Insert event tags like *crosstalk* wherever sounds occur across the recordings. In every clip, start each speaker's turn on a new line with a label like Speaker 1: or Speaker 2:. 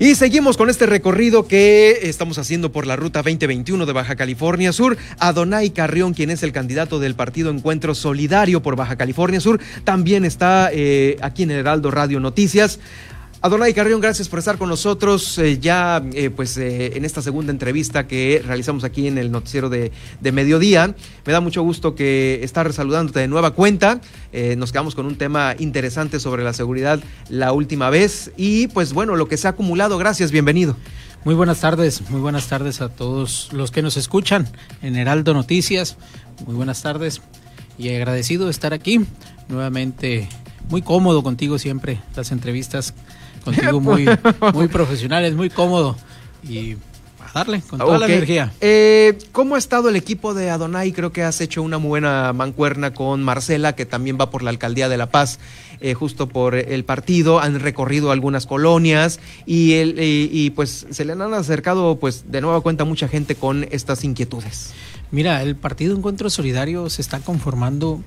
Speaker 1: Y seguimos con este recorrido que estamos haciendo por la ruta 2021 de Baja California Sur. Adonai Carrión, quien es el candidato del partido Encuentro Solidario por Baja California Sur, también está eh, aquí en Heraldo Radio Noticias. Adonai Carrión, gracias por estar con nosotros eh, ya eh, pues eh, en esta segunda entrevista que realizamos aquí en el noticiero de, mediodía. Me da mucho gusto que estar saludándote de nueva cuenta. nos quedamos con un tema interesante sobre la seguridad la última vez y pues bueno, lo que se ha acumulado. Gracias, bienvenido.
Speaker 2: Muy buenas tardes, muy buenas tardes a todos los que nos escuchan en Heraldo Noticias. Muy buenas tardes y agradecido de estar aquí nuevamente. Muy cómodo contigo siempre las entrevistas contigo muy, *laughs* muy profesionales, muy cómodo y a darle con toda la energía.
Speaker 1: Eh, ¿Cómo ha estado el equipo de Adonai? Creo que has hecho una buena mancuerna con Marcela, que también va por la alcaldía de La Paz. Eh, justo por el partido, han recorrido algunas colonias y, el, y, pues se le han acercado pues de nueva cuenta mucha gente con estas inquietudes.
Speaker 2: Mira, el Partido Encuentro Solidario se está conformando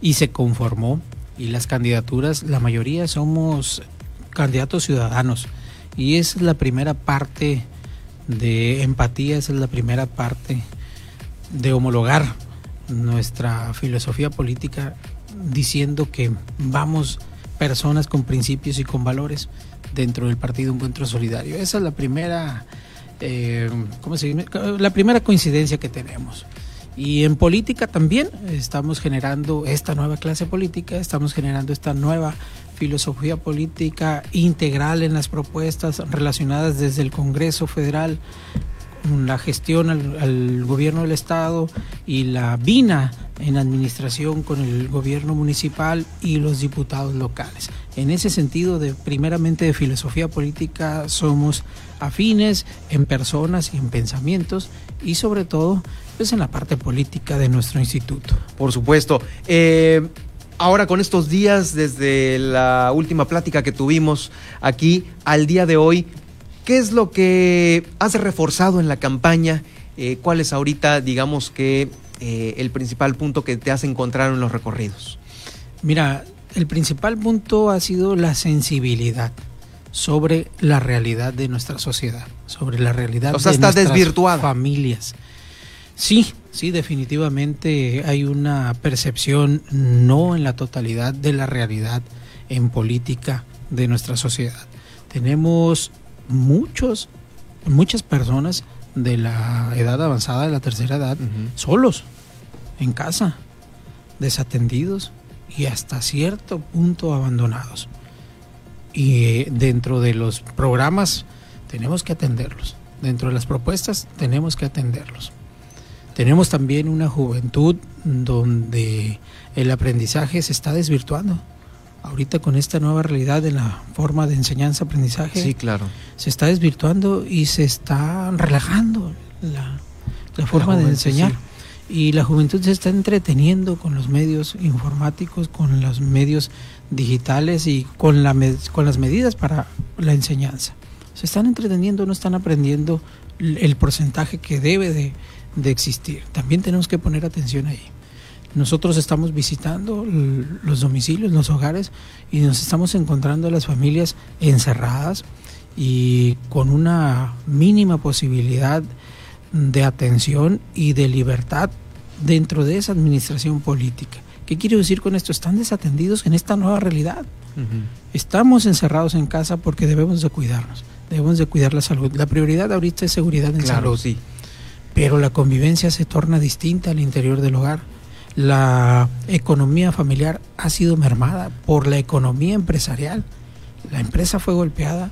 Speaker 2: y se conformó y las candidaturas, la mayoría somos candidatos ciudadanos. Y es la primera parte de empatía, es la primera parte de homologar nuestra filosofía política diciendo que vamos personas con principios y con valores dentro del Partido Encuentro Solidario. Esa es la primera, eh, ¿cómo? La primera coincidencia que tenemos. Y en política también estamos generando esta nueva clase política, estamos generando esta nueva filosofía política integral en las propuestas relacionadas desde el Congreso Federal, la gestión al, gobierno del Estado y la vina en administración con el gobierno municipal y los diputados locales. En ese sentido, de primeramente de filosofía política, somos afines en personas y en pensamientos y sobre todo pues en la parte política de nuestro instituto.
Speaker 1: Por supuesto. Eh, ahora con estos días, desde la última plática que tuvimos aquí al día de hoy, ¿qué es lo que has reforzado en la campaña? Eh, ¿Cuál es ahorita, digamos que, eh, el principal punto que te has encontrado en los recorridos?
Speaker 2: Mira, el principal punto ha sido la sensibilidad sobre la realidad de nuestra sociedad, sobre la realidad de nuestras familias. Sí, sí, definitivamente hay una percepción no en la totalidad de la realidad en política de nuestra sociedad. Tenemos muchos, muchas personas de la edad avanzada, de la tercera edad, solos, en casa, desatendidos y hasta cierto punto abandonados. Y eh, dentro de los programas tenemos que atenderlos. Dentro de las propuestas tenemos que atenderlos. Tenemos también una juventud donde el aprendizaje se está desvirtuando. Ahorita con esta nueva realidad en la forma de enseñanza-aprendizaje,
Speaker 1: sí, claro.
Speaker 2: se está desvirtuando y se está relajando la, forma de enseñar. Y la juventud se está entreteniendo con los medios informáticos, con los medios digitales y con, la, con las medidas para la enseñanza. Se están entreteniendo, no están aprendiendo el porcentaje que debe de, de existir. También tenemos que poner atención ahí. Nosotros estamos visitando los domicilios, los hogares y nos estamos encontrando a las familias encerradas y con una mínima posibilidad de atención y de libertad dentro de esa administración política. ¿Qué quiero decir con esto? Están desatendidos en esta nueva realidad. Estamos encerrados en casa porque debemos de cuidarnos, debemos de cuidar la salud. La prioridad ahorita es seguridad en
Speaker 1: claro,
Speaker 2: salud.
Speaker 1: Sí
Speaker 2: pero la convivencia se torna distinta al interior del hogar. La economía familiar ha sido mermada por la economía empresarial. La empresa fue golpeada,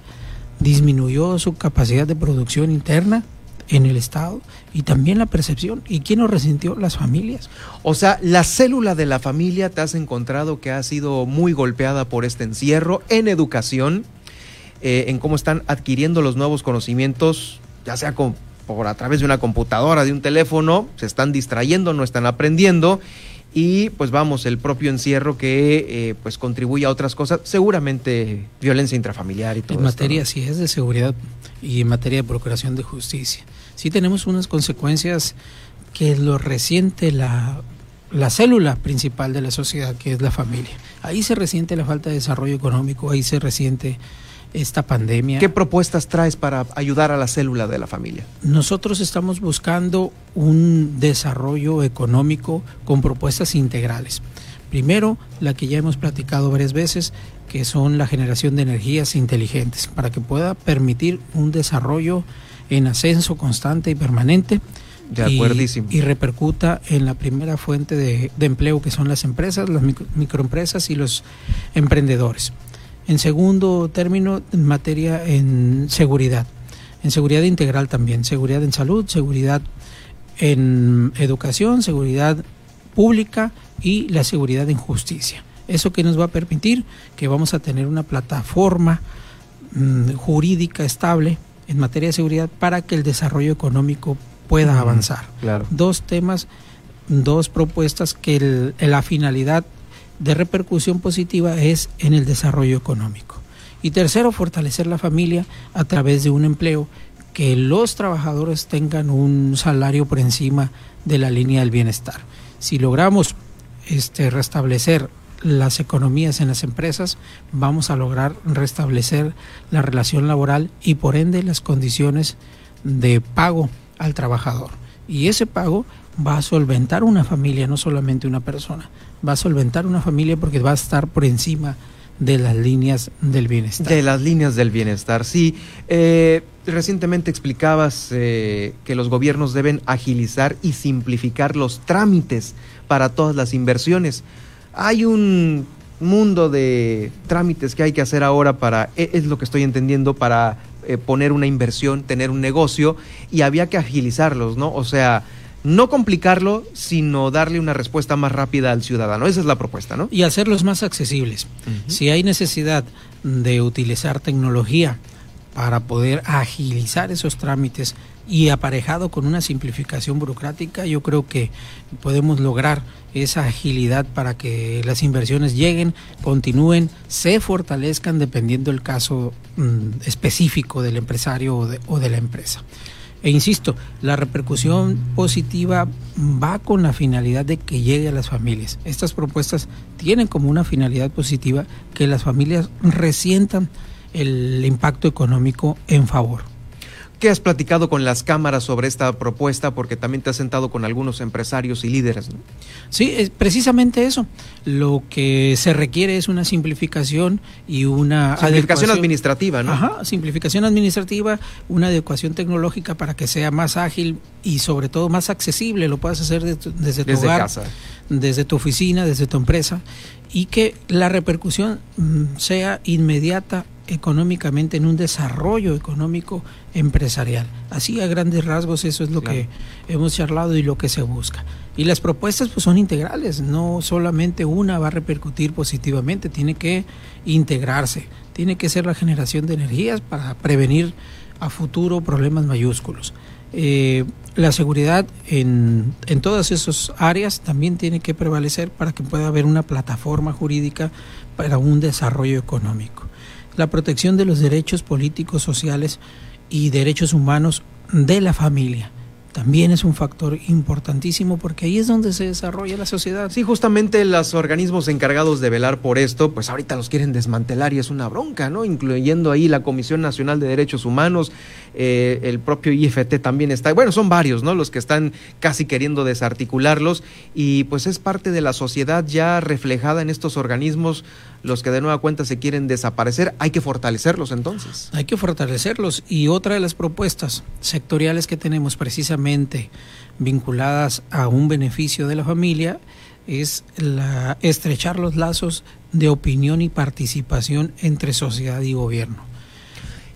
Speaker 2: disminuyó su capacidad de producción interna en el Estado y también la percepción. ¿Y quién lo resintió? Las familias.
Speaker 1: O sea, la célula de la familia te has encontrado que ha sido muy golpeada por este encierro en educación, eh, en cómo están adquiriendo los nuevos conocimientos, ya sea con por a través de una computadora, de un teléfono, se están distrayendo, no están aprendiendo y pues vamos, el propio encierro que eh, pues contribuye a otras cosas, seguramente violencia intrafamiliar y todo.
Speaker 2: En materia, sí, es de seguridad y en materia de procuración de justicia. Sí tenemos unas consecuencias que lo resiente la, la célula principal de la sociedad, que es la familia. Ahí se resiente la falta de desarrollo económico, ahí se resiente esta pandemia.
Speaker 1: ¿Qué propuestas traes para ayudar a la célula de la familia?
Speaker 2: Nosotros estamos buscando un desarrollo económico con propuestas integrales. Primero, la que ya hemos platicado varias veces, que son la generación de energías inteligentes, para que pueda permitir un desarrollo en ascenso constante y permanente.
Speaker 1: De acuerdísimo.
Speaker 2: Y, repercuta en la primera fuente de, empleo que son las empresas, las microempresas y los emprendedores. En segundo término, en materia en seguridad, en seguridad integral también, seguridad en salud, seguridad en educación, seguridad pública y la seguridad en justicia. Eso que nos va a permitir que vamos a tener una plataforma mm, jurídica estable en materia de seguridad para que el desarrollo económico pueda avanzar.
Speaker 1: Claro.
Speaker 2: Dos temas, dos propuestas que la finalidad de repercusión positiva es en el desarrollo económico. Y tercero, fortalecer la familia a través de un empleo, que los trabajadores tengan un salario por encima de la línea del bienestar. Si logramos este, restablecer las economías en las empresas, vamos a lograr restablecer la relación laboral y por ende las condiciones de pago al trabajador. Y ese pago va a solventar una familia, no solamente una persona va a solventar una familia porque va a estar por encima de las líneas del bienestar.
Speaker 1: De las líneas del bienestar, sí. Eh, recientemente explicabas eh, que los gobiernos deben agilizar y simplificar los trámites para todas las inversiones. Hay un mundo de trámites que hay que hacer ahora para, e, es lo que estoy entendiendo, para eh, poner una inversión, tener un negocio, y había que agilizarlos, ¿no? O sea, no complicarlo, sino darle una respuesta más rápida al ciudadano. Esa es la propuesta, ¿no?
Speaker 2: Y hacerlos más accesibles. Si hay necesidad de utilizar tecnología para poder agilizar esos trámites y aparejado con una simplificación burocrática, yo creo que podemos lograr esa agilidad para que las inversiones lleguen, continúen, se fortalezcan dependiendo del caso mm, específico del empresario o de la empresa. E insisto, la repercusión positiva va con la finalidad de que llegue a las familias. Estas propuestas tienen como una finalidad positiva que las familias resientan el impacto económico en favor.
Speaker 1: ¿Qué has platicado con las cámaras sobre esta propuesta? Porque también te has sentado con algunos empresarios y líderes.
Speaker 2: Sí, es precisamente eso. Lo que se requiere es una simplificación y una...
Speaker 1: Simplificación administrativa, ¿no?
Speaker 2: Ajá, simplificación administrativa, una adecuación tecnológica para que sea más ágil y sobre todo más accesible. Lo puedas hacer desde tu hogar, casa. desde tu oficina, desde tu empresa y que la repercusión mm, sea inmediata económicamente en un desarrollo económico empresarial. Así a grandes rasgos eso es lo que hemos charlado y lo que se busca. Y las propuestas pues son integrales, no solamente una va a repercutir positivamente, tiene que integrarse, tiene que ser la generación de energías para prevenir a futuro problemas mayúsculos. Eh, la seguridad en, en todas esas áreas también tiene que prevalecer para que pueda haber una plataforma jurídica para un desarrollo económico la protección de los derechos políticos, sociales y derechos humanos de la familia también es un factor importantísimo porque ahí es donde se desarrolla la sociedad.
Speaker 1: Sí, justamente los organismos encargados de velar por esto, pues ahorita los quieren desmantelar y es una bronca, ¿no? Incluyendo ahí la Comisión Nacional de Derechos Humanos, eh, el propio IFT también está, bueno, son varios, ¿no? Los que están casi queriendo desarticularlos y pues es parte de la sociedad ya reflejada en estos organismos, los que de nueva cuenta se quieren desaparecer, hay que fortalecerlos entonces.
Speaker 2: Hay que fortalecerlos y otra de las propuestas sectoriales que tenemos precisamente vinculadas a un beneficio de la familia es la, estrechar los lazos de opinión y participación entre sociedad y gobierno.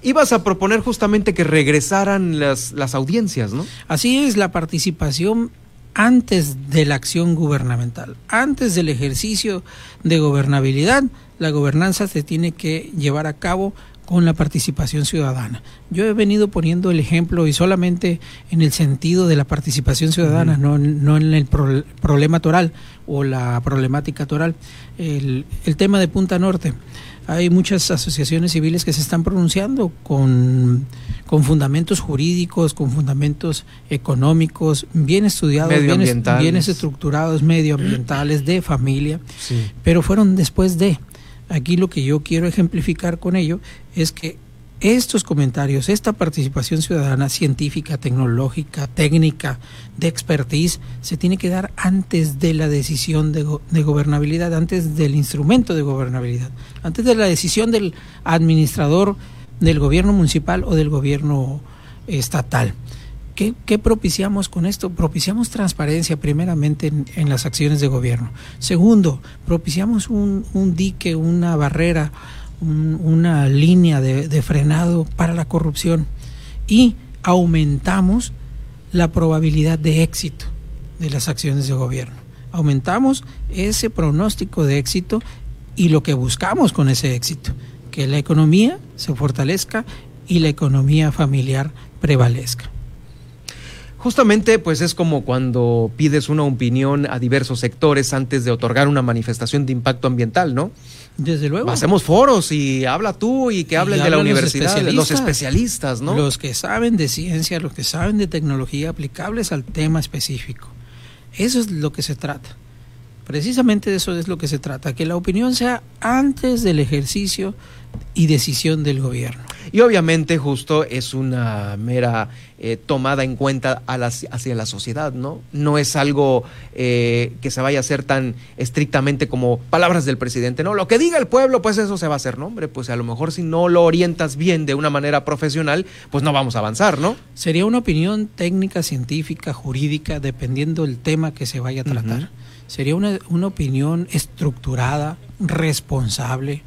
Speaker 1: Ibas a proponer justamente que regresaran las, las audiencias, ¿no?
Speaker 2: Así es, la participación antes de la acción gubernamental, antes del ejercicio de gobernabilidad, la gobernanza se tiene que llevar a cabo con la participación ciudadana. Yo he venido poniendo el ejemplo y solamente en el sentido de la participación ciudadana, no, no, en el problema toral o la problemática toral. El, el, tema de Punta Norte. Hay muchas asociaciones civiles que se están pronunciando con, con fundamentos jurídicos, con fundamentos económicos, bien estudiados, bien, estructurados, medioambientales, de familia, pero fueron después de Aquí lo que yo quiero ejemplificar con ello es que estos comentarios, esta participación ciudadana científica, tecnológica, técnica, de expertise, se tiene que dar antes de la decisión de, de, gobernabilidad, antes del instrumento de gobernabilidad, antes de la decisión del administrador del gobierno municipal o del gobierno estatal. ¿Qué, ¿Qué, propiciamos con esto? Propiciamos transparencia primeramente en, las acciones de gobierno. Segundo, propiciamos un, dique, una barrera, un, una línea de frenado para la corrupción y aumentamos la probabilidad de éxito de las acciones de gobierno. Aumentamos ese pronóstico de éxito y lo que buscamos con ese éxito, que la economía se fortalezca y la economía familiar prevalezca.
Speaker 1: Justamente, pues es como cuando pides una opinión a diversos sectores antes de otorgar una manifestación de impacto ambiental, ¿no?
Speaker 2: Desde luego.
Speaker 1: Hacemos foros y habla tú y que hablen de la universidad,
Speaker 2: los especialistas,
Speaker 1: los especialistas, ¿no?
Speaker 2: Los que saben de ciencia, los que saben de tecnología aplicables al tema específico. Eso es lo que se trata. Precisamente de eso es lo que se trata, que la opinión sea antes del ejercicio y decisión del gobierno.
Speaker 1: Y obviamente justo es una mera eh, tomada en cuenta a hacia la sociedad, ¿no? No es algo eh, que se vaya a hacer tan estrictamente como palabras del presidente, ¿no? Lo que diga el pueblo, pues eso se va a hacer, ¿no? Hombre, pues a lo mejor si no lo orientas bien de una manera profesional, pues no vamos a avanzar, ¿no?
Speaker 2: Sería una opinión técnica, científica, jurídica, dependiendo del tema que se vaya a tratar. Uh -huh. Sería una, una opinión estructurada, responsable,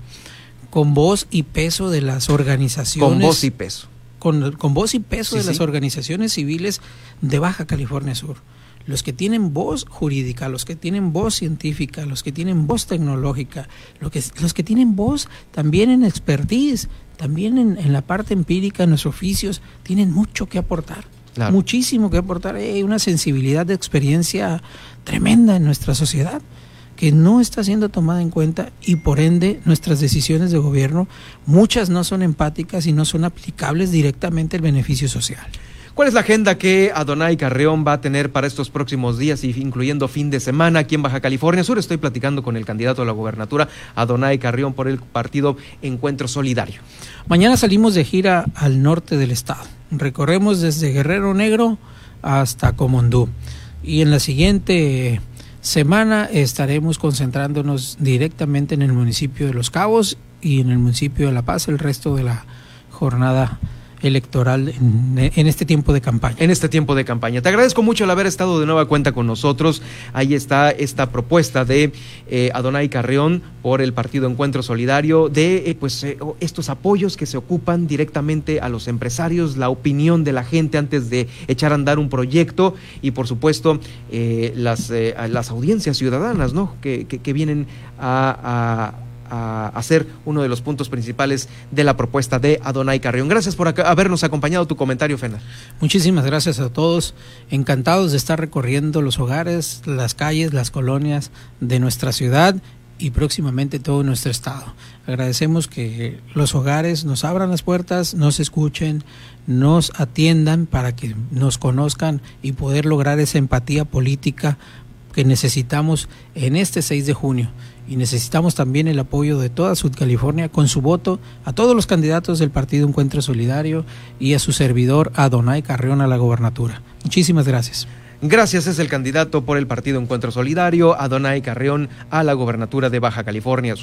Speaker 2: con voz y peso de las organizaciones.
Speaker 1: Con voz y peso.
Speaker 2: Con, con voz y peso sí, de sí. las organizaciones civiles de Baja California Sur. Los que tienen voz jurídica, los que tienen voz científica, los que tienen voz tecnológica, los que, los que tienen voz también en expertise, también en, en la parte empírica, en los oficios, tienen mucho que aportar. Claro. Muchísimo que aportar. Hay una sensibilidad de experiencia tremenda en nuestra sociedad que no está siendo tomada en cuenta y por ende nuestras decisiones de gobierno, muchas no son empáticas y no son aplicables directamente al beneficio social.
Speaker 1: ¿Cuál es la agenda que Adonai Carreón va a tener para estos próximos días, incluyendo fin de semana aquí en Baja California Sur? Estoy platicando con el candidato a la gubernatura, Adonai Carrión, por el partido Encuentro Solidario.
Speaker 2: Mañana salimos de gira al norte del estado. Recorremos desde Guerrero Negro hasta Comondú. Y en la siguiente semana estaremos concentrándonos directamente en el municipio de Los Cabos y en el municipio de La Paz el resto de la jornada electoral en, este tiempo de campaña.
Speaker 1: En este tiempo de campaña. Te agradezco mucho el haber estado de nueva cuenta con nosotros. Ahí está esta propuesta de eh, Adonai Carreón por el Partido Encuentro Solidario de eh, pues eh, estos apoyos que se ocupan directamente a los empresarios, la opinión de la gente antes de echar a andar un proyecto y por supuesto eh, las, las audiencias ciudadanas, ¿no? Que, que, que vienen a a, a, ser uno de los puntos principales de la propuesta de Adonai Carrión. Gracias por habernos acompañado tu comentario, Fena.
Speaker 2: Muchísimas gracias a todos. Encantados de estar recorriendo los hogares, las calles, las colonias de nuestra ciudad y próximamente todo nuestro estado. Agradecemos que los hogares nos abran las puertas, nos escuchen, nos atiendan para que nos conozcan y poder lograr esa empatía política que necesitamos en este 6 de junio y necesitamos también el apoyo de toda Sud California con su voto a todos los candidatos del Partido Encuentro Solidario y a su servidor Adonai Carrión a la gobernatura. Muchísimas gracias.
Speaker 1: Gracias, es el candidato por el Partido Encuentro Solidario, Adonai Carrión, a la gobernatura de Baja California.